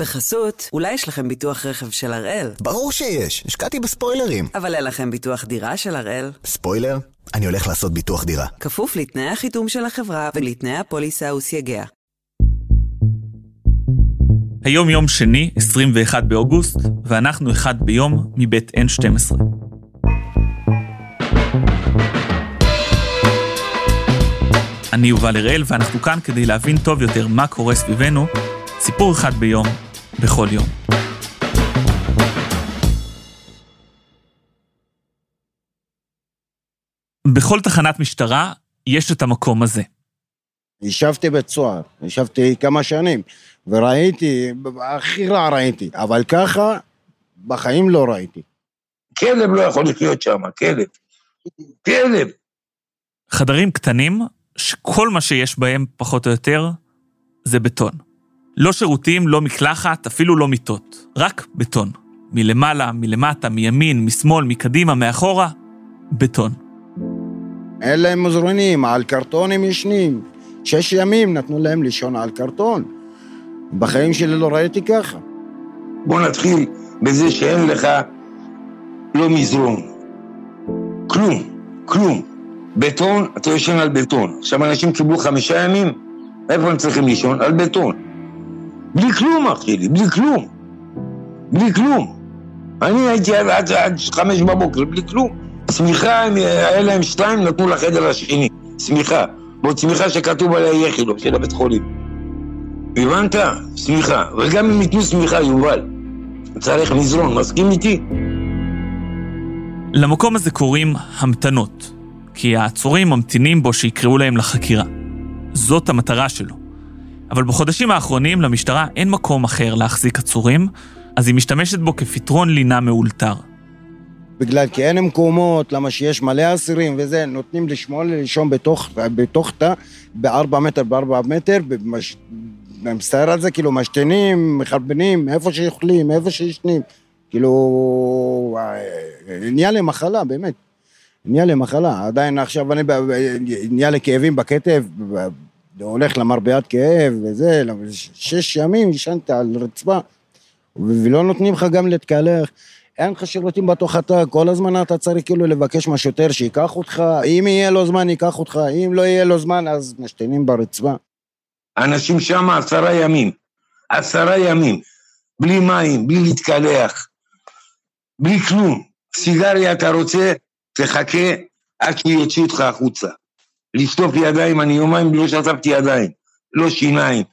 בחסות, אולי יש לכם ביטוח רכב של הראל. ברור שיש, השקעתי בספוילרים. אבל אין לכם ביטוח דירה של הראל. ספוילר? אני הולך לעשות ביטוח דירה. כפוף לתנאי החיתום של החברה ולתנאי הפוליסה וסייגיה. היום יום שני, 21 באוגוסט, ואנחנו אחד ביום מבית N12. אני יובל הראל, ואנחנו כאן כדי להבין טוב יותר מה קורה סביבנו, סיפור אחד ביום, בכל יום. בכל תחנת משטרה יש את המקום הזה. ישבתי בית סוהר, ישבתי כמה שנים, וראיתי, הכי רע ראיתי, אבל ככה בחיים לא ראיתי. כלב לא יכול לחיות שם, כלב. כלב. חדרים קטנים שכל מה שיש בהם, פחות או יותר, זה בטון. לא שירותים, לא מקלחת, אפילו לא מיטות, רק בטון. מלמעלה, מלמטה, מימין, משמאל, מקדימה, מאחורה, בטון. אין להם מזרונים, על קרטונים ישנים. שש ימים נתנו להם לישון על קרטון. בחיים שלי לא ראיתי ככה. בוא נתחיל בזה שאין לך לא מזרון. כלום, כלום. בטון, אתה ישן על בטון. עכשיו אנשים קיבלו חמישה ימים, איפה הם צריכים לישון? על בטון. בלי כלום, אח שלי, בלי כלום. בלי כלום. אני הייתי עד, עד, עד חמש בבוקר, בלי כלום. שמיכה, היה להם שתיים, נתנו לחדר השני. שמיכה. ועוד שמיכה שכתוב עליה יחילו, של הבית חולים. הבנת? שמיכה. וגם אם ייתנו שמיכה, יובל. צריך מזרון, מסכים איתי? למקום הזה קוראים המתנות, כי העצורים ממתינים בו שיקראו להם לחקירה. זאת המטרה שלו. אבל בחודשים האחרונים למשטרה אין מקום אחר להחזיק עצורים, אז היא משתמשת בו כפתרון לינה מאולתר. בגלל כי אין מקומות, למה שיש מלא אסירים וזה, נותנים לשמואל לישון בתוך, בתוך תא, בארבע מטר בארבע מטר, במש... מצטער על זה, כאילו משתנים, מחרבנים, איפה שאוכלים, איפה שישנים. כאילו, נהיה לי מחלה, באמת. נהיה לי מחלה. עדיין עכשיו אני, נהיה לי כאבים בכתף, הולך למרפאת כאב וזה, שש ימים ישנת על רצפה, ולא נותנים לך גם להתקלח. אין לך שירותים בתוך התא, כל הזמן אתה צריך כאילו לבקש מהשוטר שייקח אותך, אם יהיה לו זמן ייקח אותך, אם לא יהיה לו זמן אז משתנים ברצפה. אנשים שם עשרה ימים, עשרה ימים, בלי מים, בלי להתקלח, בלי כלום. סיגריה אתה רוצה, תחכה עד שיוציאו אותך החוצה. לשטוף ידיים, אני יומיים לא שטפתי ידיים, לא שיניים.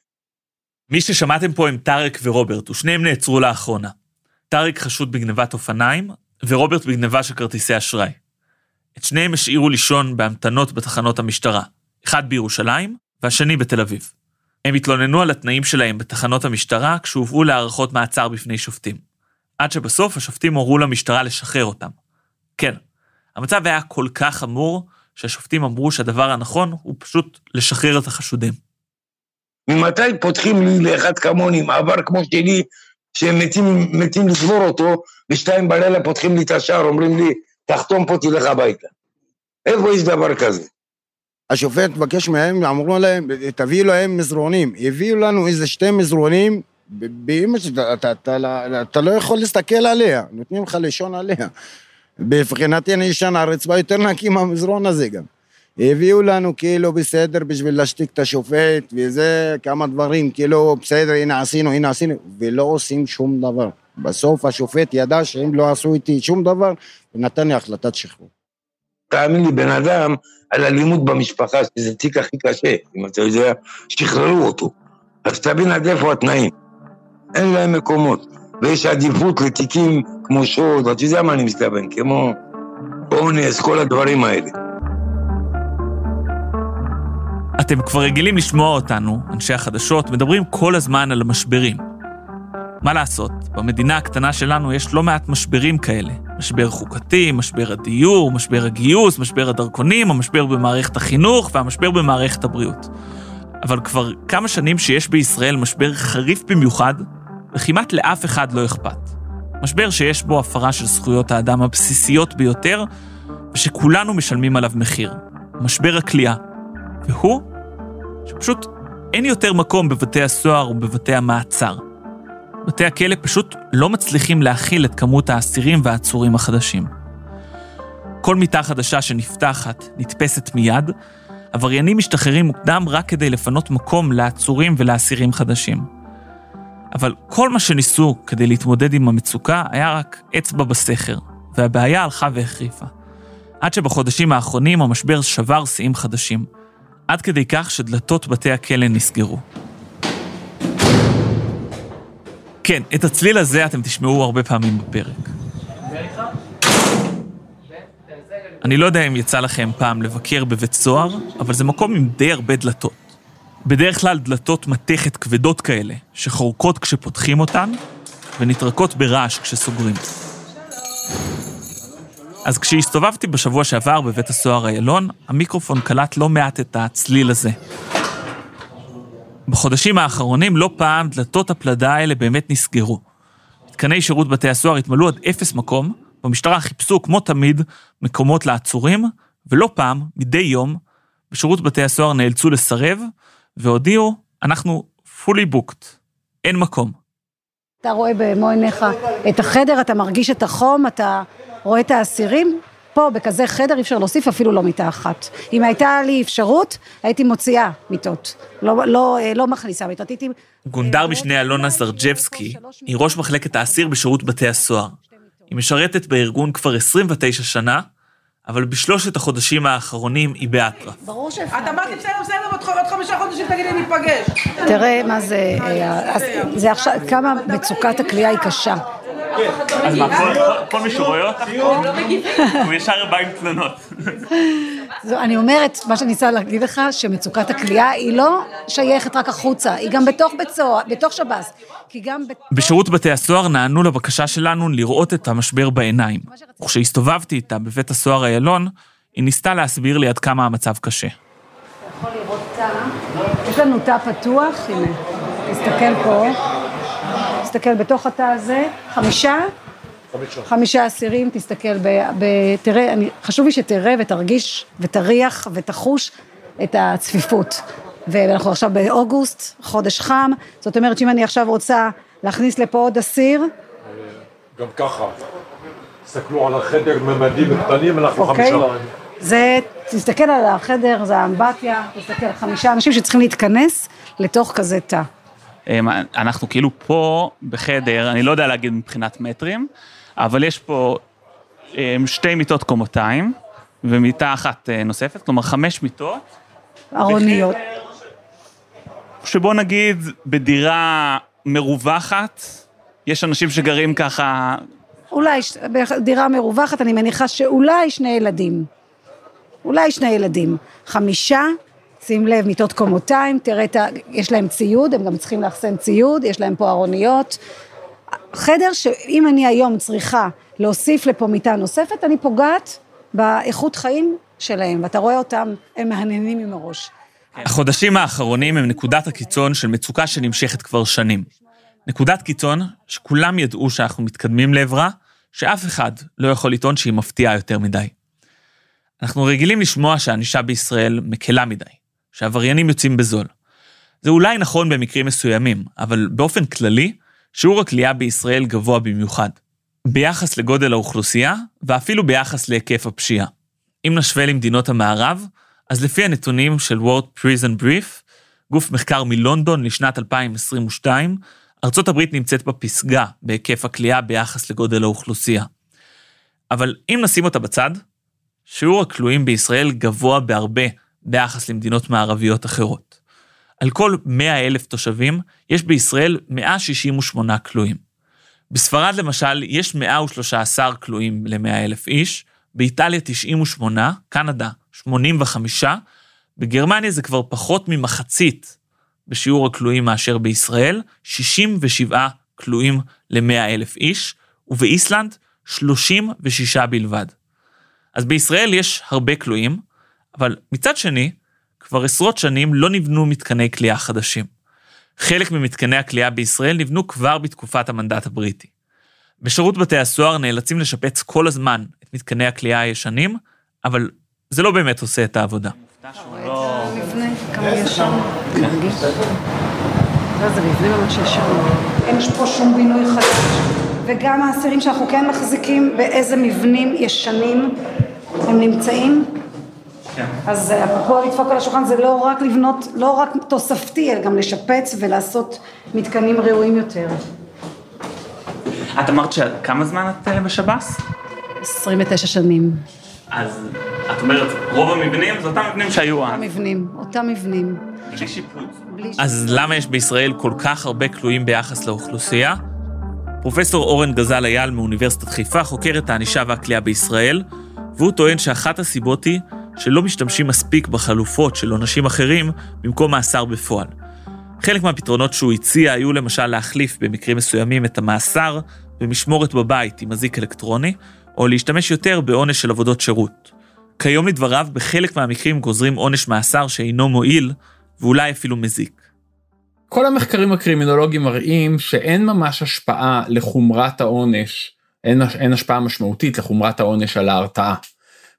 מי ששמעתם פה הם טארק ורוברט, ושניהם נעצרו לאחרונה. טארק חשוד בגנבת אופניים, ורוברט בגנבה של כרטיסי אשראי. את שניהם השאירו לישון בהמתנות בתחנות המשטרה, אחד בירושלים והשני בתל אביב. הם התלוננו על התנאים שלהם בתחנות המשטרה כשהובאו להארכות מעצר בפני שופטים. עד שבסוף השופטים הורו למשטרה לשחרר אותם. כן, המצב היה כל כך חמור, שהשופטים אמרו שהדבר הנכון הוא פשוט לשחרר את החשודים. ממתי פותחים לי לאחד כמוני מעבר כמו שלי, שהם מתים, מתים לשבור אותו, בשתיים בלילה פותחים לי את השער, אומרים לי, תחתום פה, תלך הביתה. איפה יש דבר כזה? השופט מבקש מהם, אמרו להם, תביאו להם מזרונים. הביאו לנו איזה שתי מזרונים, באמא שאתה אתה, אתה לא יכול להסתכל עליה, נותנים לך לישון עליה. מבחינתי אני ישן על הרצפה יותר נקי מהמזרון הזה גם. הביאו לנו כאילו בסדר בשביל להשתיק את השופט וזה, כמה דברים, כאילו בסדר, הנה עשינו, הנה עשינו, ולא עושים שום דבר. בסוף השופט ידע שהם לא עשו איתי שום דבר, ונתן לי החלטת שחרור. תאמין לי, בן אדם על אלימות במשפחה, שזה תיק הכי קשה, אם אתה יודע, שחררו אותו. אז תבין עד איפה התנאים. אין להם מקומות. ויש עדיפות לתיקים כמו שוד, אתה יודע מה אני מתכוון, כמו אונס, כל הדברים האלה. אתם כבר רגילים לשמוע אותנו, אנשי החדשות, מדברים כל הזמן על המשברים. מה לעשות, במדינה הקטנה שלנו יש לא מעט משברים כאלה. משבר חוקתי, משבר הדיור, משבר הגיוס, משבר הדרכונים, המשבר במערכת החינוך והמשבר במערכת הבריאות. אבל כבר כמה שנים שיש בישראל משבר חריף במיוחד, וכמעט לאף אחד לא אכפת. משבר שיש בו הפרה של זכויות האדם הבסיסיות ביותר, ושכולנו משלמים עליו מחיר. משבר הכליאה. והוא שפשוט אין יותר מקום בבתי הסוהר ובבתי המעצר. בתי הכלא פשוט לא מצליחים להכיל את כמות האסירים והעצורים החדשים. כל מיטה חדשה שנפתחת נתפסת מיד, עבריינים משתחררים מוקדם רק כדי לפנות מקום לעצורים ולאסירים חדשים. אבל כל מה שניסו כדי להתמודד עם המצוקה היה רק אצבע בסכר, והבעיה הלכה והחריפה. עד שבחודשים האחרונים המשבר שבר שיאים חדשים, עד כדי כך שדלתות בתי הכלא נסגרו. כן, את הצליל הזה אתם תשמעו הרבה פעמים בפרק. אני לא יודע אם יצא לכם פעם לבקר בבית סוהר, אבל זה מקום עם די הרבה דלתות. בדרך כלל דלתות מתכת כבדות כאלה, שחורקות כשפותחים אותן, ונטרקות ברעש כשסוגרים. אז כשהסתובבתי בשבוע שעבר בבית הסוהר איילון, המיקרופון קלט לא מעט את הצליל הזה. בחודשים האחרונים לא פעם דלתות הפלדה האלה באמת נסגרו. מתקני שירות בתי הסוהר התמלאו עד אפס מקום, במשטרה חיפשו, כמו תמיד, מקומות לעצורים, ולא פעם, מדי יום, בשירות בתי הסוהר נאלצו לסרב, והודיעו, אנחנו fully booked, אין מקום. אתה רואה במו עיניך את החדר, אתה מרגיש את החום, אתה רואה את האסירים, פה בכזה חדר אי אפשר להוסיף אפילו לא מיטה אחת. אם הייתה לי אפשרות, הייתי מוציאה מיטות, לא, לא, לא מכניסה מיטות. הייתי... גונדר משנה אלונה זרג'בסקי היא ראש מחלקת האסיר בשירות בתי הסוהר. היא משרתת בארגון כבר 29 שנה, אבל בשלושת החודשים האחרונים היא באטרף. ברור את אמרת לי בסדר, בסדר, עוד חמישה חודשים תגידי ניפגש. תראה מה זה, זה עכשיו, כמה מצוקת הכלייה היא קשה. אז מה, כל מי שרואה אותך הוא ישר בא עם תלונות. אני אומרת, מה שאני ניסה להגיד לך, שמצוקת הכלייה היא לא שייכת רק החוצה, היא גם בתוך בית סוהר, בתוך שב"ס. כי גם... בשירות בתי הסוהר נענו לבקשה שלנו לראות את המשבר בעיניים. וכשהסתובבתי איתה בבית הסוהר איילון, היא ניסתה להסביר לי עד כמה המצב קשה. יכול לראות תא, יש לנו תא פתוח, הנה, תסתכל פה. תסתכל בתוך התא הזה, חמישה? חמישה. חמישה אסירים, תסתכל, ב, ב, תראה, אני, חשוב לי שתראה ותרגיש ותריח ותחוש את הצפיפות. ואנחנו עכשיו באוגוסט, חודש חם, זאת אומרת שאם אני עכשיו רוצה להכניס לפה עוד אסיר... גם ככה, תסתכלו על החדר ממדים קטנים, אנחנו אוקיי. חמישה. זה, תסתכל על החדר, זה האמבטיה, תסתכל, חמישה אנשים שצריכים להתכנס לתוך כזה תא. אמ, אנחנו כאילו פה בחדר, אני לא יודע להגיד מבחינת מטרים, אבל יש פה אמ, שתי מיטות קומותיים ומיטה אחת אה, נוספת, כלומר חמש מיטות. ארוניות. שבוא נגיד בדירה מרווחת, יש אנשים שגרים ככה... אולי בדירה מרווחת, אני מניחה שאולי שני ילדים. אולי שני ילדים. חמישה שים לב, מיטות קומותיים, תראה את ה... יש להם ציוד, הם גם צריכים לאחסן ציוד, יש להם פה ארוניות. חדר שאם אני היום צריכה להוסיף לפה מיטה נוספת, אני פוגעת באיכות חיים שלהם, ואתה רואה אותם, הם מהנהנים עם הראש. החודשים האחרונים הם נקודת הקיצון של מצוקה שנמשכת כבר שנים. נקודת קיצון שכולם ידעו שאנחנו מתקדמים לעברה, שאף אחד לא יכול לטעון שהיא מפתיעה יותר מדי. אנחנו רגילים לשמוע שהענישה בישראל מקלה מדי, שעבריינים יוצאים בזול. זה אולי נכון במקרים מסוימים, אבל באופן כללי, שיעור הכלייה בישראל גבוה במיוחד. ביחס לגודל האוכלוסייה, ואפילו ביחס להיקף הפשיעה. אם נשווה למדינות המערב, אז לפי הנתונים של World Prison Brief, גוף מחקר מלונדון לשנת 2022, ארצות הברית נמצאת בפסגה בהיקף הכלייה ביחס לגודל האוכלוסייה. אבל אם נשים אותה בצד, שיעור הכלואים בישראל גבוה בהרבה ביחס למדינות מערביות אחרות. על כל 100 אלף תושבים, יש בישראל 168 כלואים. בספרד למשל, יש 113 כלואים ל-100 אלף איש, באיטליה 98, קנדה 85, בגרמניה זה כבר פחות ממחצית בשיעור הכלואים מאשר בישראל, 67 כלואים ל-100 אלף איש, ובאיסלנד 36 בלבד. אז בישראל יש הרבה כלואים, אבל מצד שני, כבר עשרות שנים לא נבנו מתקני כליאה חדשים. חלק ממתקני הכליאה בישראל נבנו כבר בתקופת המנדט הבריטי. בשירות בתי הסוהר נאלצים לשפץ כל הזמן את מתקני הכליאה הישנים, אבל זה לא באמת עושה את העבודה. אין פה שום בינוי חדש, וגם האסירים שאנחנו כן מחזיקים, באיזה מבנים ישנים הם נמצאים. כן. אז אה, אפרופו לדפוק על השולחן זה לא רק לבנות, לא רק תוספתי, אלא גם לשפץ ולעשות מתקנים ראויים יותר. את אמרת שכמה זמן את אה, בשב"ס? 29 שנים. אז את אומרת, רוב המבנים זה אותם מבנים שהיו אז. מבנים, אותם מבנים. בלי שיפוץ. אז למה יש בישראל כל כך הרבה כלואים ביחס לאוכלוסייה? פרופסור אורן גזל אייל מאוניברסיטת חיפה חוקר את הענישה והכליאה בישראל, והוא טוען שאחת הסיבות היא שלא משתמשים מספיק בחלופות של עונשים אחרים במקום מאסר בפועל. חלק מהפתרונות שהוא הציע היו למשל להחליף במקרים מסוימים את המאסר במשמורת בבית עם אזיק אלקטרוני, או להשתמש יותר בעונש של עבודות שירות. כיום לדבריו, בחלק מהמקרים גוזרים עונש מאסר שאינו מועיל, ואולי אפילו מזיק. כל המחקרים הקרימינולוגיים מראים שאין ממש השפעה לחומרת העונש, אין, אין השפעה משמעותית לחומרת העונש על ההרתעה.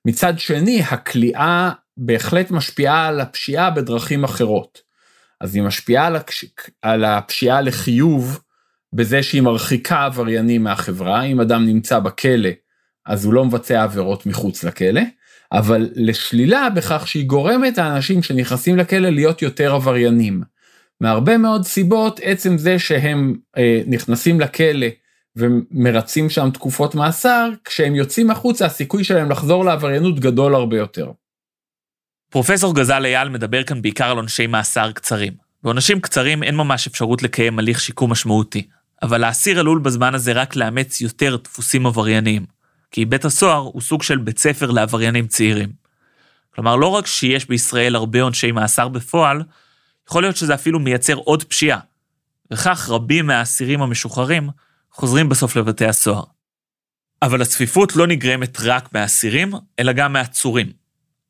מצד שני, הכליאה בהחלט משפיעה על הפשיעה בדרכים אחרות. אז היא משפיעה על, הקש... על הפשיעה לחיוב בזה שהיא מרחיקה עבריינים מהחברה, אם אדם נמצא בכלא, אז הוא לא מבצע עבירות מחוץ לכלא, אבל לשלילה בכך שהיא גורמת לאנשים שנכנסים לכלא להיות יותר עבריינים. מהרבה מאוד סיבות, עצם זה שהם אה, נכנסים לכלא ומרצים שם תקופות מאסר, כשהם יוצאים החוצה הסיכוי שלהם לחזור לעבריינות גדול הרבה יותר. פרופסור גזל אייל מדבר כאן בעיקר על עונשי מאסר קצרים. בעונשים קצרים אין ממש אפשרות לקיים הליך שיקום משמעותי, אבל האסיר עלול בזמן הזה רק לאמץ יותר דפוסים עברייניים, כי בית הסוהר הוא סוג של בית ספר לעבריינים צעירים. כלומר, לא רק שיש בישראל הרבה עונשי מאסר בפועל, יכול להיות שזה אפילו מייצר עוד פשיעה, וכך רבים מהאסירים המשוחררים חוזרים בסוף לבתי הסוהר. אבל הצפיפות לא נגרמת רק מהאסירים, אלא גם מעצורים.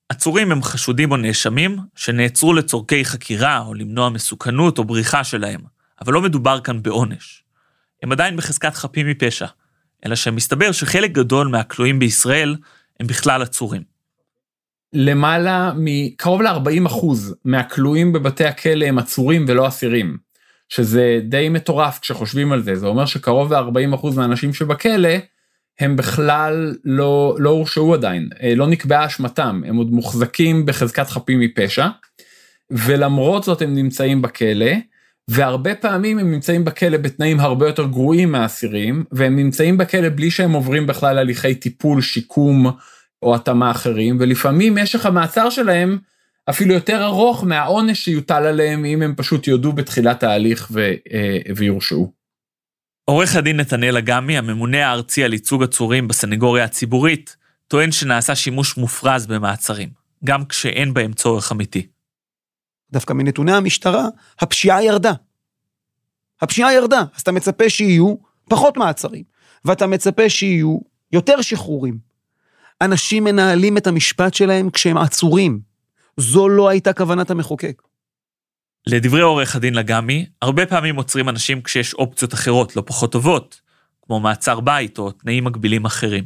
עצורים הם חשודים או נאשמים שנעצרו לצורכי חקירה או למנוע מסוכנות או בריחה שלהם, אבל לא מדובר כאן בעונש. הם עדיין בחזקת חפים מפשע, אלא שמסתבר שחלק גדול מהכלואים בישראל הם בכלל עצורים. למעלה מקרוב ל-40 אחוז מהכלואים בבתי הכלא הם עצורים ולא אסירים, שזה די מטורף כשחושבים על זה, זה אומר שקרוב ל-40 אחוז מהאנשים שבכלא הם בכלל לא, לא הורשעו עדיין, אה, לא נקבעה אשמתם, הם עוד מוחזקים בחזקת חפים מפשע, ולמרות זאת הם נמצאים בכלא, והרבה פעמים הם נמצאים בכלא בתנאים הרבה יותר גרועים מהאסירים, והם נמצאים בכלא בלי שהם עוברים בכלל הליכי טיפול, שיקום או התאמה אחרים, ולפעמים משך המעצר שלהם אפילו יותר ארוך מהעונש שיוטל עליהם אם הם פשוט יודו בתחילת ההליך ו, אה, ויורשעו. עורך הדין נתנאל אגמי, הממונה הארצי על ייצוג עצורים בסנגוריה הציבורית, טוען שנעשה שימוש מופרז במעצרים, גם כשאין בהם צורך אמיתי. דווקא מנתוני המשטרה, הפשיעה ירדה. הפשיעה ירדה, אז אתה מצפה שיהיו פחות מעצרים, ואתה מצפה שיהיו יותר שחרורים. אנשים מנהלים את המשפט שלהם כשהם עצורים. זו לא הייתה כוונת המחוקק. לדברי עורך הדין לגמי, הרבה פעמים עוצרים אנשים כשיש אופציות אחרות לא פחות טובות, כמו מעצר בית או תנאים מגבילים אחרים.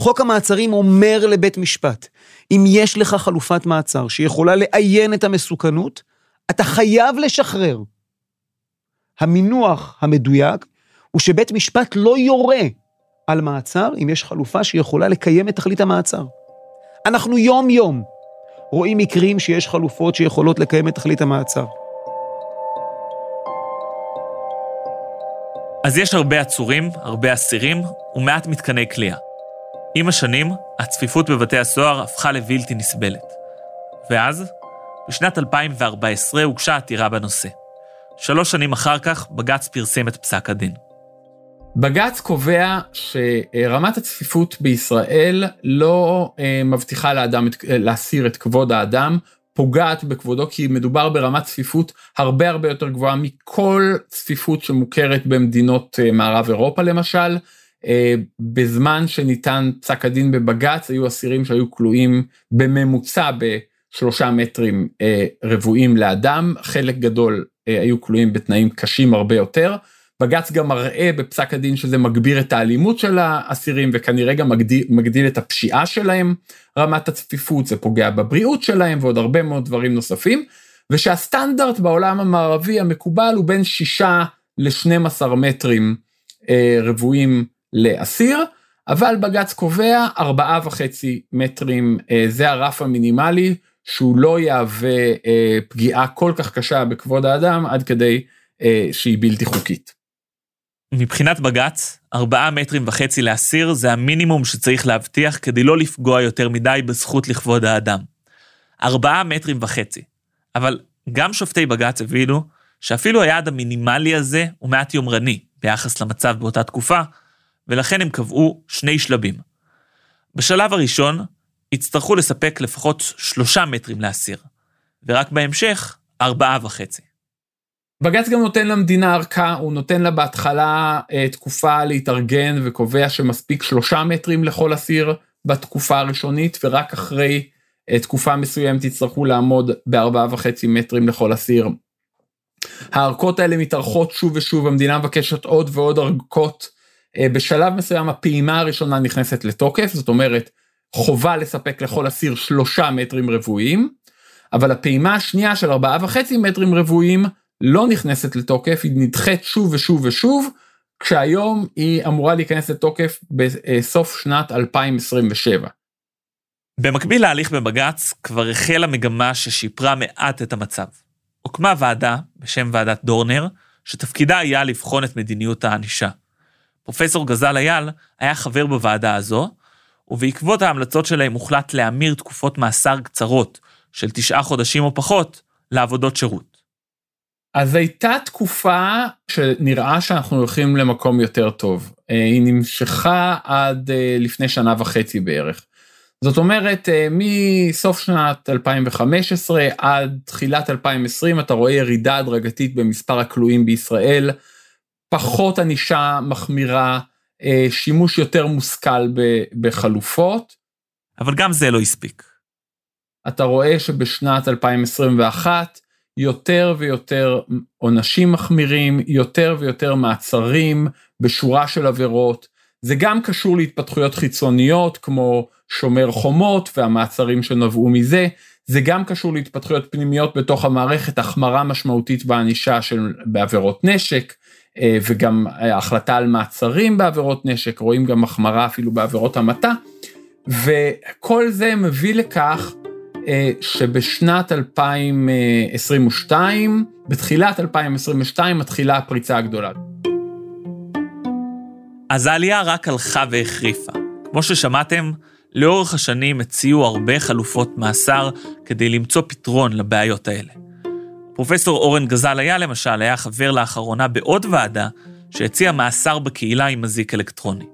חוק המעצרים אומר לבית משפט, אם יש לך חלופת מעצר שיכולה לאיין את המסוכנות, אתה חייב לשחרר. המינוח המדויק הוא שבית משפט לא יורה על מעצר אם יש חלופה שיכולה לקיים את תכלית המעצר. אנחנו יום-יום רואים מקרים שיש חלופות שיכולות לקיים את תכלית המעצר. אז יש הרבה עצורים, הרבה אסירים ומעט מתקני כליאה. עם השנים, הצפיפות בבתי הסוהר הפכה לבלתי נסבלת. ואז, בשנת 2014 הוגשה עתירה בנושא. שלוש שנים אחר כך, בג"ץ פרסם את פסק הדין. בג"ץ קובע שרמת הצפיפות בישראל לא אה, מבטיחה לאדם, להסיר את כבוד האדם, פוגעת בכבודו כי מדובר ברמת צפיפות הרבה הרבה יותר גבוהה מכל צפיפות שמוכרת במדינות אה, מערב אירופה למשל. אה, בזמן שניתן פסק הדין בבג"ץ היו אסירים שהיו כלואים בממוצע בשלושה מטרים רבועים לאדם, חלק גדול היו כלואים בתנאים קשים הרבה יותר. בג"ץ גם מראה בפסק הדין שזה מגביר את האלימות של האסירים וכנראה גם מגדיל, מגדיל את הפשיעה שלהם, רמת הצפיפות, זה פוגע בבריאות שלהם ועוד הרבה מאוד דברים נוספים, ושהסטנדרט בעולם המערבי המקובל הוא בין שישה ל-12 מטרים אה, רבועים לאסיר, אבל בג"ץ קובע 4.5 מטרים, אה, זה הרף המינימלי, שהוא לא יהווה אה, פגיעה כל כך קשה בכבוד האדם עד כדי אה, שהיא בלתי חוקית. מבחינת בג"ץ, ארבעה מטרים וחצי לאסיר זה המינימום שצריך להבטיח כדי לא לפגוע יותר מדי בזכות לכבוד האדם. ארבעה מטרים וחצי. אבל גם שופטי בג"ץ הבינו שאפילו היעד המינימלי הזה הוא מעט יומרני ביחס למצב באותה תקופה, ולכן הם קבעו שני שלבים. בשלב הראשון, יצטרכו לספק לפחות שלושה מטרים לאסיר, ורק בהמשך, ארבעה וחצי. בג"ץ גם נותן למדינה ארכה, הוא נותן לה בהתחלה אה, תקופה להתארגן וקובע שמספיק שלושה מטרים לכל אסיר בתקופה הראשונית, ורק אחרי אה, תקופה מסוימת יצטרכו לעמוד בארבעה וחצי מטרים לכל אסיר. הארכות האלה מתארכות שוב ושוב, המדינה מבקשת עוד ועוד ארכות. אה, בשלב מסוים הפעימה הראשונה נכנסת לתוקף, זאת אומרת, חובה לספק לכל אסיר שלושה מטרים רבועים, אבל הפעימה השנייה של ארבעה וחצי מטרים רבועים לא נכנסת לתוקף, היא נדחית שוב ושוב ושוב, כשהיום היא אמורה להיכנס לתוקף בסוף שנת 2027. במקביל להליך בבג"ץ, כבר החלה מגמה ששיפרה מעט את המצב. הוקמה ועדה בשם ועדת דורנר, שתפקידה היה לבחון את מדיניות הענישה. פרופסור גזל אייל היה חבר בוועדה הזו, ובעקבות ההמלצות שלהם הוחלט להמיר תקופות מאסר קצרות, של תשעה חודשים או פחות, לעבודות שירות. אז הייתה תקופה שנראה שאנחנו הולכים למקום יותר טוב. אה, היא נמשכה עד אה, לפני שנה וחצי בערך. זאת אומרת, אה, מסוף שנת 2015 עד תחילת 2020 אתה רואה ירידה הדרגתית במספר הכלואים בישראל, פחות ענישה מחמירה, שימוש יותר מושכל בחלופות. אבל גם זה לא הספיק. אתה רואה שבשנת 2021 יותר ויותר עונשים מחמירים, יותר ויותר מעצרים בשורה של עבירות. זה גם קשור להתפתחויות חיצוניות כמו שומר חומות והמעצרים שנבעו מזה, זה גם קשור להתפתחויות פנימיות בתוך המערכת, החמרה משמעותית בענישה של בעבירות נשק, אה, וגם החלטה על מעצרים בעבירות נשק, רואים גם החמרה אפילו בעבירות המתה, וכל זה מביא לכך שבשנת 2022, בתחילת 2022 מתחילה הפריצה הגדולה. אז העלייה רק הלכה והחריפה. כמו ששמעתם, לאורך השנים הציעו הרבה חלופות מאסר כדי למצוא פתרון לבעיות האלה. פרופסור אורן גזל היה למשל, היה חבר לאחרונה בעוד ועדה שהציע מאסר בקהילה עם מזיק אלקטרוני.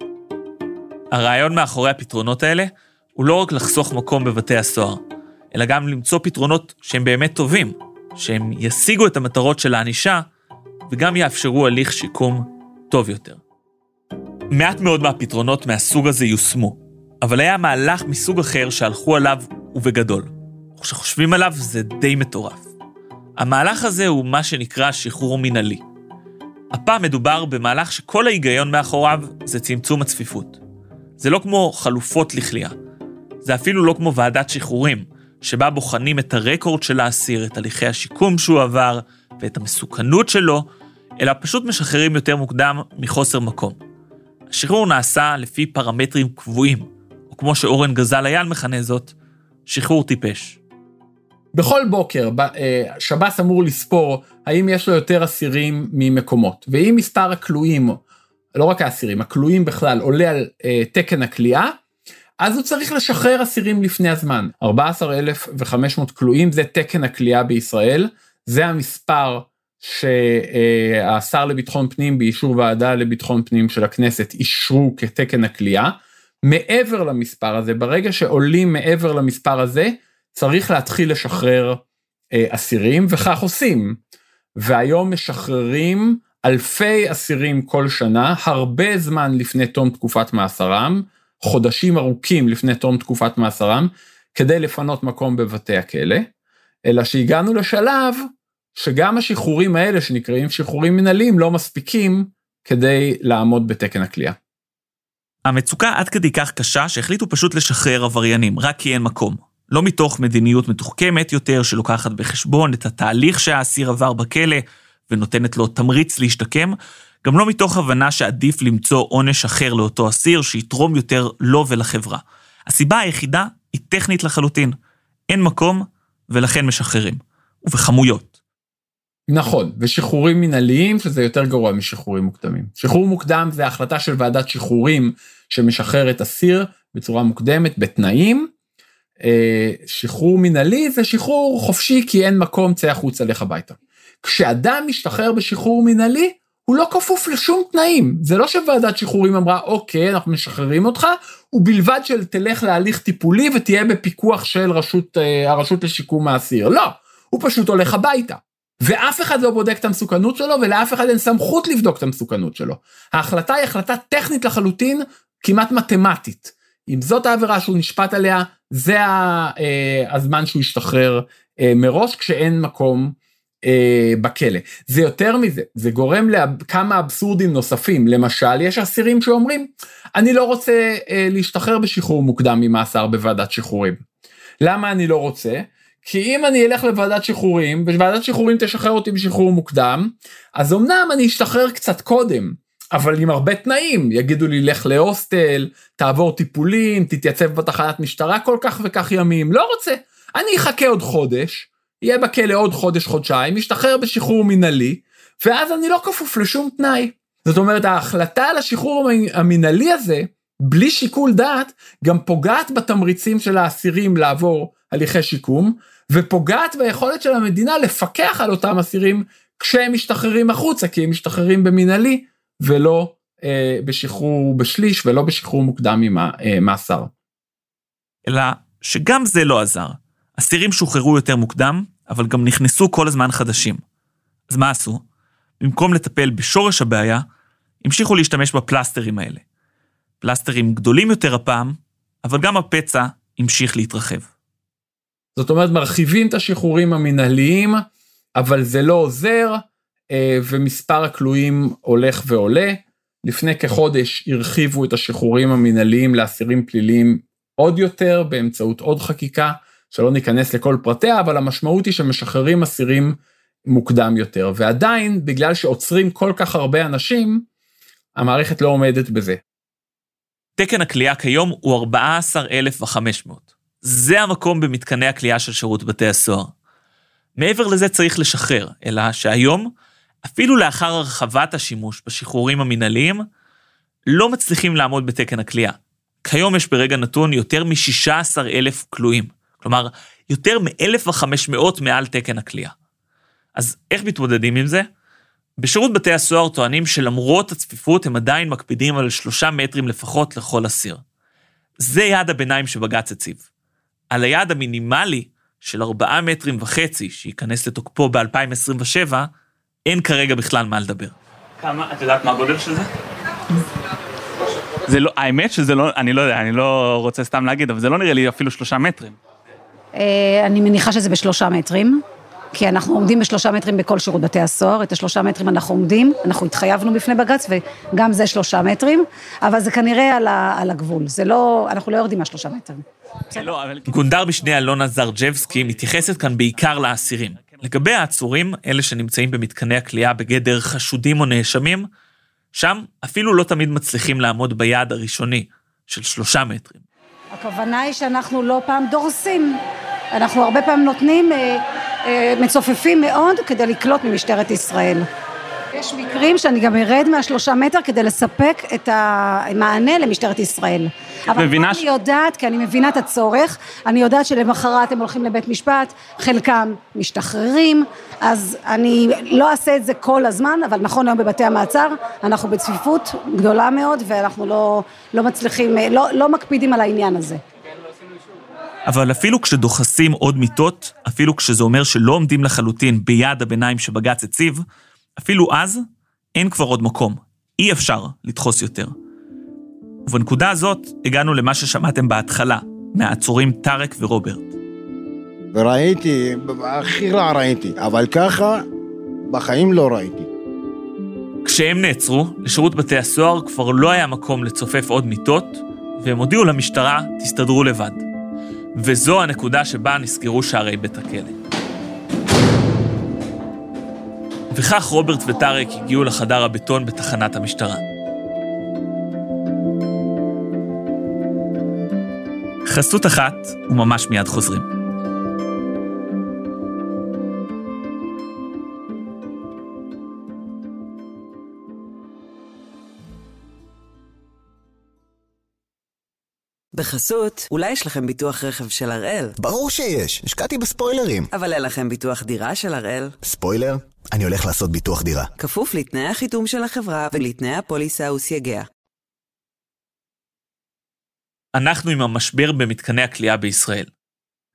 הרעיון מאחורי הפתרונות האלה הוא לא רק לחסוך מקום בבתי הסוהר, אלא גם למצוא פתרונות שהם באמת טובים, שהם ישיגו את המטרות של הענישה וגם יאפשרו הליך שיקום טוב יותר. מעט מאוד מהפתרונות מהסוג הזה יושמו, אבל היה מהלך מסוג אחר שהלכו עליו ובגדול. כשחושבים עליו זה די מטורף. המהלך הזה הוא מה שנקרא שחרור מינהלי. הפעם מדובר במהלך שכל ההיגיון מאחוריו זה צמצום הצפיפות. זה לא כמו חלופות לכליאה. זה אפילו לא כמו ועדת שחרורים, שבה בוחנים את הרקורד של האסיר, את הליכי השיקום שהוא עבר ואת המסוכנות שלו, אלא פשוט משחררים יותר מוקדם מחוסר מקום. השחרור נעשה לפי פרמטרים קבועים, או כמו שאורן גזל אייל מכנה זאת, שחרור טיפש. בכל בוקר אה, שב"ס אמור לספור האם יש לו יותר אסירים ממקומות, ואם מספר הכלואים, לא רק האסירים, הכלואים בכלל עולה על אה, תקן הכליאה, אז הוא צריך לשחרר אסירים לפני הזמן. 14,500 כלואים זה תקן הכליאה בישראל, זה המספר שהשר לביטחון פנים באישור ועדה לביטחון פנים של הכנסת אישרו כתקן הכליאה. מעבר למספר הזה, ברגע שעולים מעבר למספר הזה, צריך להתחיל לשחרר אה, אסירים, וכך עושים. והיום משחררים אלפי אסירים כל שנה, הרבה זמן לפני תום תקופת מאסרם, חודשים ארוכים לפני תום תקופת מאסרם, כדי לפנות מקום בבתי הכלא, אלא שהגענו לשלב שגם השחרורים האלה שנקראים שחרורים מנהליים לא מספיקים כדי לעמוד בתקן הכלייה. המצוקה עד כדי כך קשה שהחליטו פשוט לשחרר עבריינים, רק כי אין מקום. לא מתוך מדיניות מתוחכמת יותר שלוקחת בחשבון את התהליך שהאסיר עבר בכלא, ונותנת לו תמריץ להשתקם, גם לא מתוך הבנה שעדיף למצוא עונש אחר לאותו אסיר שיתרום יותר לו ולחברה. הסיבה היחידה היא טכנית לחלוטין. אין מקום, ולכן משחררים. ובכמויות. נכון, ושחרורים מנהליים, שזה יותר גרוע משחרורים מוקדמים. שחרור מוקדם זה החלטה של ועדת שחרורים שמשחררת אסיר בצורה מוקדמת, בתנאים. אה, שחרור מנהלי זה שחרור חופשי כי אין מקום, צא החוצה, לך הביתה. כשאדם משתחרר בשחרור מנהלי, הוא לא כפוף לשום תנאים. זה לא שוועדת שחרורים אמרה, אוקיי, אנחנו משחררים אותך, ובלבד שתלך להליך טיפולי ותהיה בפיקוח של רשות, אה, הרשות לשיקום האסיר. לא, הוא פשוט הולך הביתה. ואף אחד לא בודק את המסוכנות שלו, ולאף אחד אין סמכות לבדוק את המסוכנות שלו. ההחלטה היא החלטה טכנית לחלוטין, כמעט מתמטית. אם זאת העבירה שהוא נשפט עליה, זה אה, הזמן שהוא ישתחרר אה, מראש, כשאין מקום אה, בכלא. זה יותר מזה, זה גורם לכמה אבסורדים נוספים. למשל, יש אסירים שאומרים, אני לא רוצה אה, להשתחרר בשחרור מוקדם ממאסר בוועדת שחרורים. למה אני לא רוצה? כי אם אני אלך לוועדת שחרורים, וועדת שחרורים תשחרר אותי בשחרור מוקדם, אז אמנם אני אשתחרר קצת קודם, אבל עם הרבה תנאים, יגידו לי לך להוסטל, תעבור טיפולים, תתייצב בתחנת משטרה כל כך וכך ימים, לא רוצה. אני אחכה עוד חודש, יהיה בכלא עוד חודש-חודשיים, משתחרר בשחרור מינהלי, ואז אני לא כפוף לשום תנאי. זאת אומרת, ההחלטה על השחרור המינהלי הזה, בלי שיקול דעת, גם פוגעת בתמריצים של האסירים לעבור הליכי שיקום, ופוגעת ביכולת של המדינה לפקח על אותם אסירים כשהם משתחררים החוצה, כי הם משתחררים במינהלי, ולא אה, בשחרור בשליש, ולא בשחרור מוקדם ממאסר. אלא שגם זה לא עזר. אסירים שוחררו יותר מוקדם, אבל גם נכנסו כל הזמן חדשים. אז מה עשו? במקום לטפל בשורש הבעיה, המשיכו להשתמש בפלסטרים האלה. פלסטרים גדולים יותר הפעם, אבל גם הפצע המשיך להתרחב. זאת אומרת, מרחיבים את השחרורים המנהליים, אבל זה לא עוזר, אה, ומספר הכלואים הולך ועולה. לפני כחודש הרחיבו את השחרורים המנהליים לאסירים פליליים עוד יותר באמצעות עוד חקיקה. שלא ניכנס לכל פרטיה, אבל המשמעות היא שמשחררים אסירים מוקדם יותר, ועדיין, בגלל שעוצרים כל כך הרבה אנשים, המערכת לא עומדת בזה. תקן הכליאה כיום הוא 14,500. זה המקום במתקני הכליאה של שירות בתי הסוהר. מעבר לזה צריך לשחרר, אלא שהיום, אפילו לאחר הרחבת השימוש בשחרורים המינהליים, לא מצליחים לעמוד בתקן הכליאה. כיום יש ברגע נתון יותר מ-16,000 כלואים. כלומר, יותר מ-1,500 מעל תקן הכליאה. אז איך מתמודדים עם זה? בשירות בתי הסוהר טוענים שלמרות הצפיפות הם עדיין מקפידים על שלושה מטרים לפחות לכל אסיר. זה יעד הביניים שבג"ץ הציב. על היעד המינימלי של ארבעה מטרים וחצי, שייכנס לתוקפו ב-2027, אין כרגע בכלל מה לדבר. כמה, את יודעת מה הגודל של זה? זה לא, האמת שזה לא, אני לא יודע, אני לא רוצה סתם להגיד, אבל זה לא נראה לי אפילו שלושה מטרים. אה, אני מניחה שזה בשלושה מטרים, כי אנחנו עומדים בשלושה מטרים בכל שירות בתי הסוהר, את השלושה מטרים אנחנו עומדים, אנחנו התחייבנו בפני בג"ץ וגם זה שלושה מטרים, אבל זה כנראה על, ה, על הגבול, זה לא, אנחנו לא יורדים מהשלושה מטרים. לא, גונדר משנה אלונה זרג'בסקי מתייחסת כאן בעיקר לאסירים. לגבי העצורים, אלה שנמצאים במתקני הכליאה בגדר חשודים או נאשמים, שם אפילו לא תמיד מצליחים לעמוד ביעד הראשוני של שלושה מטרים. הכוונה היא שאנחנו לא פעם דורסים, אנחנו הרבה פעמים נותנים, אה, אה, מצופפים מאוד כדי לקלוט ממשטרת ישראל. יש מקרים שאני גם ארד מהשלושה מטר כדי לספק את המענה למשטרת ישראל. אבל מבינה ש... אני יודעת, כי אני מבינה את הצורך, אני יודעת שלמחרת הם הולכים לבית משפט, חלקם משתחררים, אז אני לא אעשה את זה כל הזמן, אבל נכון היום בבתי המעצר, אנחנו בצפיפות גדולה מאוד, ואנחנו לא, לא מצליחים, לא, לא מקפידים על העניין הזה. אבל אפילו כשדוחסים עוד מיטות, אפילו כשזה אומר שלא עומדים לחלוטין ביעד הביניים שבג"ץ הציב, אפילו אז אין כבר עוד מקום. אי אפשר לדחוס יותר. ובנקודה הזאת הגענו למה ששמעתם בהתחלה, מהעצורים טארק ורוברט. וראיתי, הכי רע ראיתי, אבל ככה בחיים לא ראיתי. כשהם נעצרו, לשירות בתי הסוהר כבר לא היה מקום לצופף עוד מיטות, והם הודיעו למשטרה, תסתדרו לבד. וזו הנקודה שבה נסגרו שערי בית הכלא. וכך רוברט וטארק הגיעו לחדר הבטון בתחנת המשטרה. חסות אחת, וממש מיד חוזרים. בחסות, אולי יש לכם ביטוח רכב של הראל. ברור שיש, השקעתי בספוילרים. אבל אין לכם ביטוח דירה של הראל. ספוילר? אני הולך לעשות ביטוח דירה. כפוף לתנאי החיתום של החברה ולתנאי הפוליסה וסייגיה. אנחנו עם המשבר במתקני הכליאה בישראל.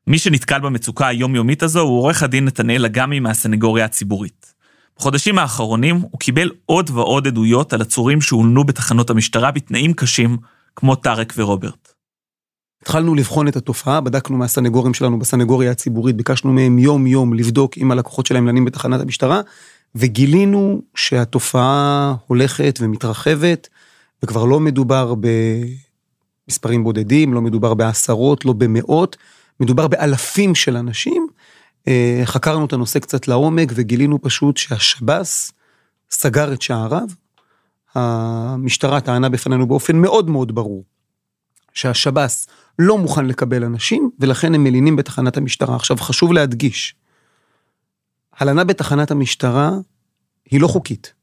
מי שנתקל במצוקה היומיומית הזו הוא עורך הדין נתנאל אגמי מהסנגוריה הציבורית. בחודשים האחרונים הוא קיבל עוד ועוד עדויות על עצורים שהולנו בתחנות המשטרה בתנאים קשים, כמו טארק ורוברט. התחלנו לבחון את התופעה, בדקנו מהסנגורים שלנו בסנגוריה הציבורית, ביקשנו מהם יום-יום לבדוק אם הלקוחות שלהם לנים בתחנת המשטרה, וגילינו שהתופעה הולכת ומתרחבת, וכבר לא מדובר במספרים בודדים, לא מדובר בעשרות, לא במאות, מדובר באלפים של אנשים. אה, חקרנו את הנושא קצת לעומק וגילינו פשוט שהשב"ס סגר את שעריו. המשטרה טענה בפנינו באופן מאוד מאוד ברור שהשב"ס לא מוכן לקבל אנשים, ולכן הם מלינים בתחנת המשטרה. עכשיו, חשוב להדגיש, הלנה בתחנת המשטרה היא לא חוקית.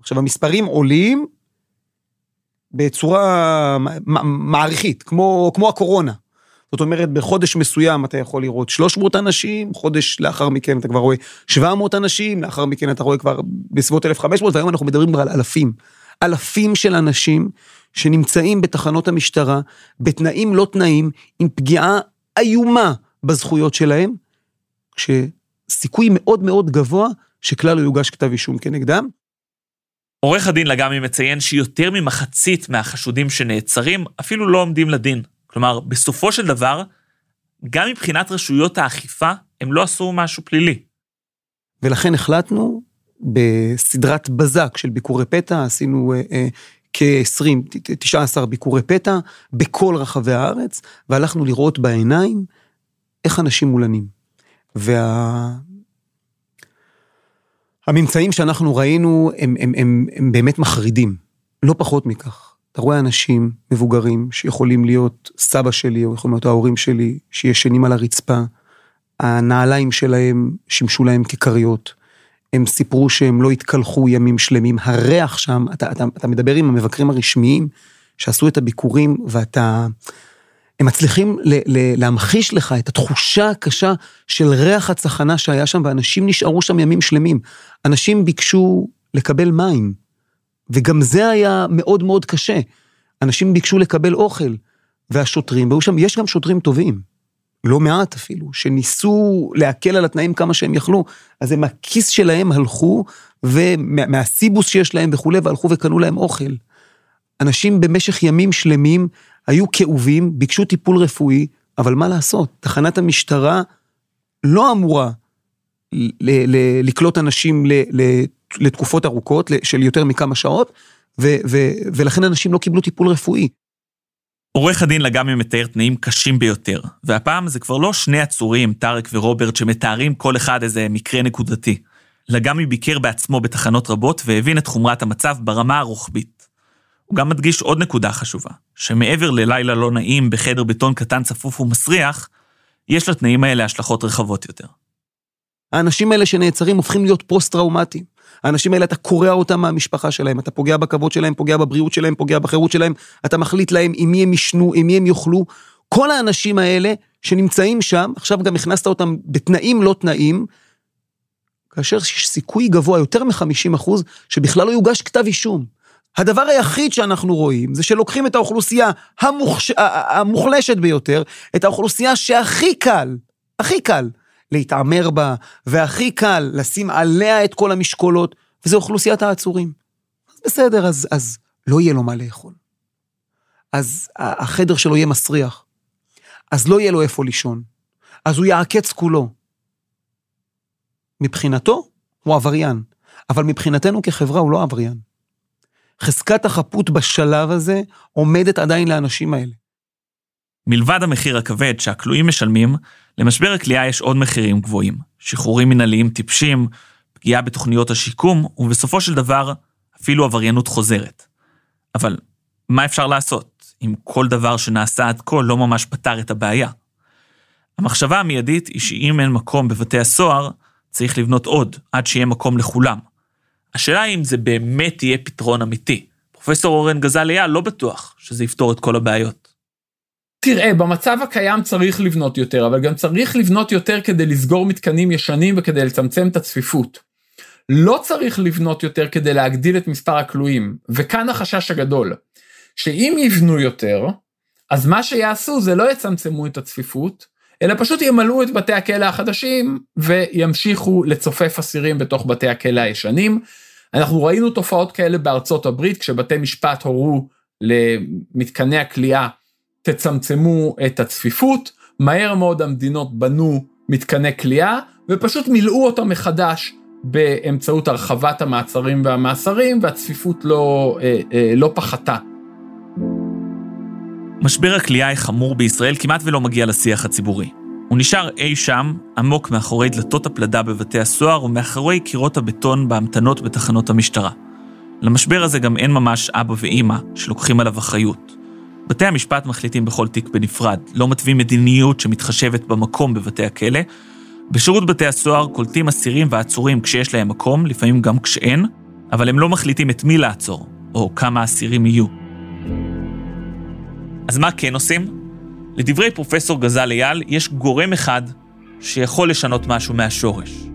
עכשיו, המספרים עולים בצורה מעריכית, כמו, כמו הקורונה. זאת אומרת, בחודש מסוים אתה יכול לראות 300 אנשים, חודש לאחר מכן אתה כבר רואה 700 אנשים, לאחר מכן אתה רואה כבר בסביבות 1,500, והיום אנחנו מדברים כבר על אלפים. אלפים של אנשים שנמצאים בתחנות המשטרה, בתנאים לא תנאים, עם פגיעה איומה בזכויות שלהם, כשסיכוי מאוד מאוד גבוה שכלל לא יוגש כתב אישום כנגדם. עורך הדין לגמי מציין שיותר ממחצית מהחשודים שנעצרים אפילו לא עומדים לדין. כלומר, בסופו של דבר, גם מבחינת רשויות האכיפה, הם לא עשו משהו פלילי. ולכן החלטנו בסדרת בזק של ביקורי פתע, עשינו אה, אה, כ-20, 19 ביקורי פתע בכל רחבי הארץ, והלכנו לראות בעיניים איך אנשים מולנים. וה... שאנחנו ראינו הם, הם, הם, הם באמת מחרידים, לא פחות מכך. אתה רואה אנשים מבוגרים שיכולים להיות סבא שלי או יכולים להיות ההורים שלי, שישנים על הרצפה, הנעליים שלהם שימשו להם ככריות. הם סיפרו שהם לא התקלחו ימים שלמים, הריח שם, אתה, אתה, אתה מדבר עם המבקרים הרשמיים שעשו את הביקורים ואתה, הם מצליחים ל, ל, להמחיש לך את התחושה הקשה של ריח הצחנה שהיה שם ואנשים נשארו שם ימים שלמים. אנשים ביקשו לקבל מים, וגם זה היה מאוד מאוד קשה. אנשים ביקשו לקבל אוכל, והשוטרים, והיו שם, יש גם שוטרים טובים. לא מעט אפילו, שניסו להקל על התנאים כמה שהם יכלו, אז הם הכיס שלהם הלכו, ומהסיבוס שיש להם וכולי, והלכו וקנו להם אוכל. אנשים במשך ימים שלמים היו כאובים, ביקשו טיפול רפואי, אבל מה לעשות, תחנת המשטרה לא אמורה לקלוט אנשים לתקופות ארוכות של יותר מכמה שעות, ולכן אנשים לא קיבלו טיפול רפואי. עורך הדין לגמי מתאר תנאים קשים ביותר, והפעם זה כבר לא שני עצורים, טארק ורוברט, שמתארים כל אחד איזה מקרה נקודתי. לגמי ביקר בעצמו בתחנות רבות והבין את חומרת המצב ברמה הרוחבית. הוא גם מדגיש עוד נקודה חשובה, שמעבר ללילה לא נעים בחדר בטון קטן צפוף ומסריח, יש לתנאים האלה השלכות רחבות יותר. האנשים האלה שנעצרים הופכים להיות פוסט-טראומטיים. האנשים האלה, אתה קורע אותם מהמשפחה שלהם, אתה פוגע בכבוד שלהם, פוגע בבריאות שלהם, פוגע בחירות שלהם, אתה מחליט להם עם מי הם ישנו, עם מי הם יאכלו. כל האנשים האלה שנמצאים שם, עכשיו גם הכנסת אותם בתנאים לא תנאים, כאשר יש סיכוי גבוה, יותר מ-50 אחוז, שבכלל לא יוגש כתב אישום. הדבר היחיד שאנחנו רואים זה שלוקחים את האוכלוסייה המוחש... המוחלשת ביותר, את האוכלוסייה שהכי קל, הכי קל, להתעמר בה, והכי קל לשים עליה את כל המשקולות, וזה אוכלוסיית העצורים. אז בסדר, אז, אז לא יהיה לו מה לאכול. אז החדר שלו יהיה מסריח. אז לא יהיה לו איפה לישון. אז הוא יעקץ כולו. מבחינתו, הוא עבריין. אבל מבחינתנו כחברה הוא לא עבריין. חזקת החפות בשלב הזה עומדת עדיין לאנשים האלה. מלבד המחיר הכבד שהכלואים משלמים, למשבר הכליאה יש עוד מחירים גבוהים. שחרורים מנהליים טיפשים, פגיעה בתוכניות השיקום, ובסופו של דבר, אפילו עבריינות חוזרת. אבל מה אפשר לעשות, אם כל דבר שנעשה עד כה לא ממש פתר את הבעיה? המחשבה המיידית היא שאם אין מקום בבתי הסוהר, צריך לבנות עוד, עד שיהיה מקום לכולם. השאלה היא אם זה באמת יהיה פתרון אמיתי. פרופסור אורן גזל אייל לא בטוח שזה יפתור את כל הבעיות. תראה, במצב הקיים צריך לבנות יותר, אבל גם צריך לבנות יותר כדי לסגור מתקנים ישנים וכדי לצמצם את הצפיפות. לא צריך לבנות יותר כדי להגדיל את מספר הכלואים, וכאן החשש הגדול, שאם יבנו יותר, אז מה שיעשו זה לא יצמצמו את הצפיפות, אלא פשוט ימלאו את בתי הכלא החדשים וימשיכו לצופף אסירים בתוך בתי הכלא הישנים. אנחנו ראינו תופעות כאלה בארצות הברית, כשבתי משפט הורו למתקני הכליאה, תצמצמו את הצפיפות, מהר מאוד המדינות בנו מתקני כליאה, ופשוט מילאו אותם מחדש באמצעות הרחבת המעצרים והמאסרים, והצפיפות לא, אה, אה, לא פחתה. משבר הכליאה החמור בישראל כמעט ולא מגיע לשיח הציבורי. הוא נשאר אי שם, עמוק מאחורי דלתות הפלדה בבתי הסוהר ומאחורי קירות הבטון בהמתנות בתחנות המשטרה. למשבר הזה גם אין ממש אבא ואימא שלוקחים עליו אחריות. בתי המשפט מחליטים בכל תיק בנפרד, לא מתווים מדיניות שמתחשבת במקום בבתי הכלא. בשירות בתי הסוהר קולטים אסירים ועצורים כשיש להם מקום, לפעמים גם כשאין, אבל הם לא מחליטים את מי לעצור, או כמה אסירים יהיו. אז מה כן עושים? לדברי פרופסור גזל אייל, יש גורם אחד שיכול לשנות משהו מהשורש.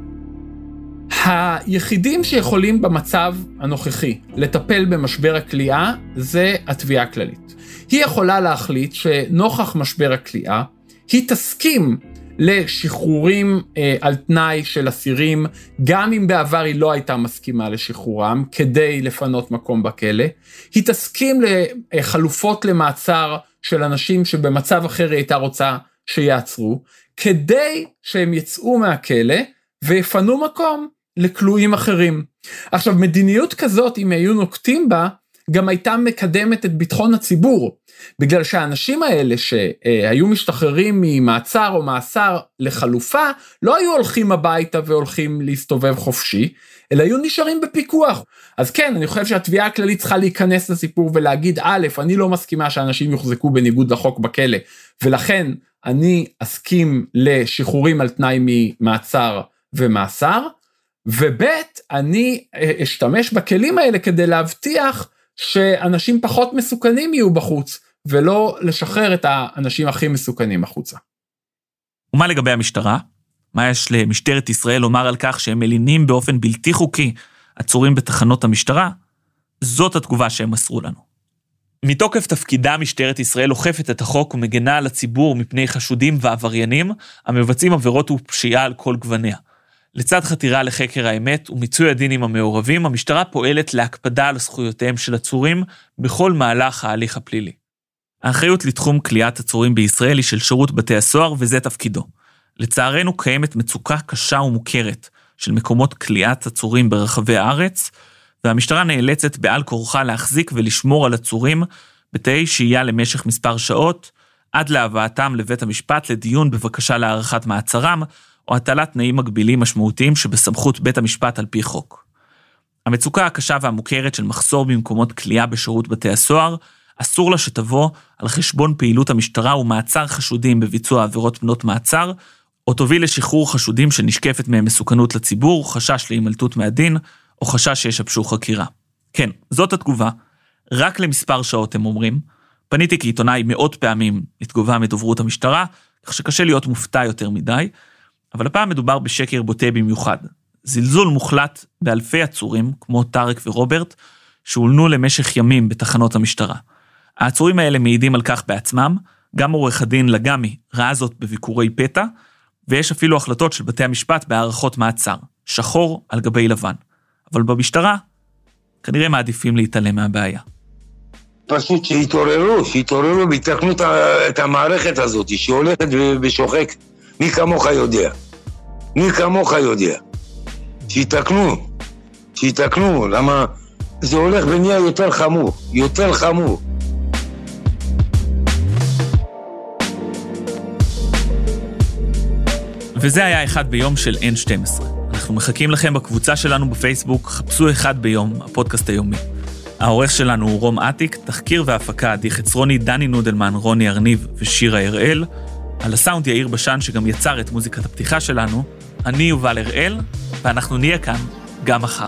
היחידים שיכולים במצב הנוכחי לטפל במשבר הכליאה זה התביעה הכללית. היא יכולה להחליט שנוכח משבר הכליאה, היא תסכים לשחרורים אה, על תנאי של אסירים, גם אם בעבר היא לא הייתה מסכימה לשחרורם, כדי לפנות מקום בכלא. היא תסכים לחלופות למעצר של אנשים שבמצב אחר היא הייתה רוצה שיעצרו, כדי שהם יצאו מהכלא ויפנו מקום לכלואים אחרים. עכשיו, מדיניות כזאת, אם היו נוקטים בה, גם הייתה מקדמת את ביטחון הציבור. בגלל שהאנשים האלה שהיו משתחררים ממעצר או מאסר לחלופה, לא היו הולכים הביתה והולכים להסתובב חופשי, אלא היו נשארים בפיקוח. אז כן, אני חושב שהתביעה הכללית צריכה להיכנס לסיפור ולהגיד, א', אני לא מסכימה שאנשים יוחזקו בניגוד לחוק בכלא, ולכן אני אסכים לשחרורים על תנאי ממעצר ומאסר, וב', אני אשתמש בכלים האלה כדי להבטיח שאנשים פחות מסוכנים יהיו בחוץ, ולא לשחרר את האנשים הכי מסוכנים החוצה. ומה לגבי המשטרה? מה יש למשטרת ישראל לומר על כך שהם מלינים באופן בלתי חוקי עצורים בתחנות המשטרה? זאת התגובה שהם מסרו לנו. מתוקף תפקידה משטרת ישראל אוכפת את החוק ומגנה על הציבור מפני חשודים ועבריינים המבצעים עבירות ופשיעה על כל גווניה. לצד חתירה לחקר האמת ומיצוי הדין עם המעורבים, המשטרה פועלת להקפדה על זכויותיהם של עצורים בכל מהלך ההליך הפלילי. האחריות לתחום כליאת עצורים בישראל היא של שירות בתי הסוהר, וזה תפקידו. לצערנו קיימת מצוקה קשה ומוכרת של מקומות כליאת עצורים ברחבי הארץ, והמשטרה נאלצת בעל כורחה להחזיק ולשמור על עצורים בתאי שהייה למשך מספר שעות, עד להבאתם לבית המשפט לדיון בבקשה להארכת מעצרם, או הטלת תנאים מגבילים משמעותיים שבסמכות בית המשפט על פי חוק. המצוקה הקשה והמוכרת של מחסור במקומות כליאה בשירות בתי הסוהר, אסור לה שתבוא על חשבון פעילות המשטרה ומעצר חשודים בביצוע עבירות בנות מעצר, או תוביל לשחרור חשודים שנשקפת מהם מסוכנות לציבור, חשש להימלטות מהדין, או חשש שישבשו חקירה. כן, זאת התגובה. רק למספר שעות הם אומרים. פניתי כעיתונאי מאות פעמים לתגובה מדוברות המשטרה, כך שקשה להיות מופתע יותר מדי, אבל הפעם מדובר בשקר בוטה במיוחד. זלזול מוחלט באלפי עצורים, כמו טארק ורוברט, שהולנו למשך ימים בתחנות המשטרה. העצורים האלה מעידים על כך בעצמם, גם עורך הדין לגמי ראה זאת בביקורי פתע, ויש אפילו החלטות של בתי המשפט בהארכות מעצר, שחור על גבי לבן. אבל במשטרה, כנראה מעדיפים להתעלם מהבעיה. פשוט שיתעוררו, שיתעוררו ויתקנו את המערכת הזאת, שהולכת ושוחקת. מי כמוך יודע? מי כמוך יודע? שיתקנו, שיתקנו, למה זה הולך ונהיה יותר חמור, יותר חמור. וזה היה אחד ביום של N12. אנחנו מחכים לכם בקבוצה שלנו בפייסבוק, חפשו אחד ביום, הפודקאסט היומי. העורך שלנו הוא רום אטיק, תחקיר והפקה עדי חצרוני, דני נודלמן, רוני ארניב ושירה הראל. על הסאונד יאיר בשן שגם יצר את מוזיקת הפתיחה שלנו. אני יובל הראל, ואנחנו נהיה כאן גם מחר.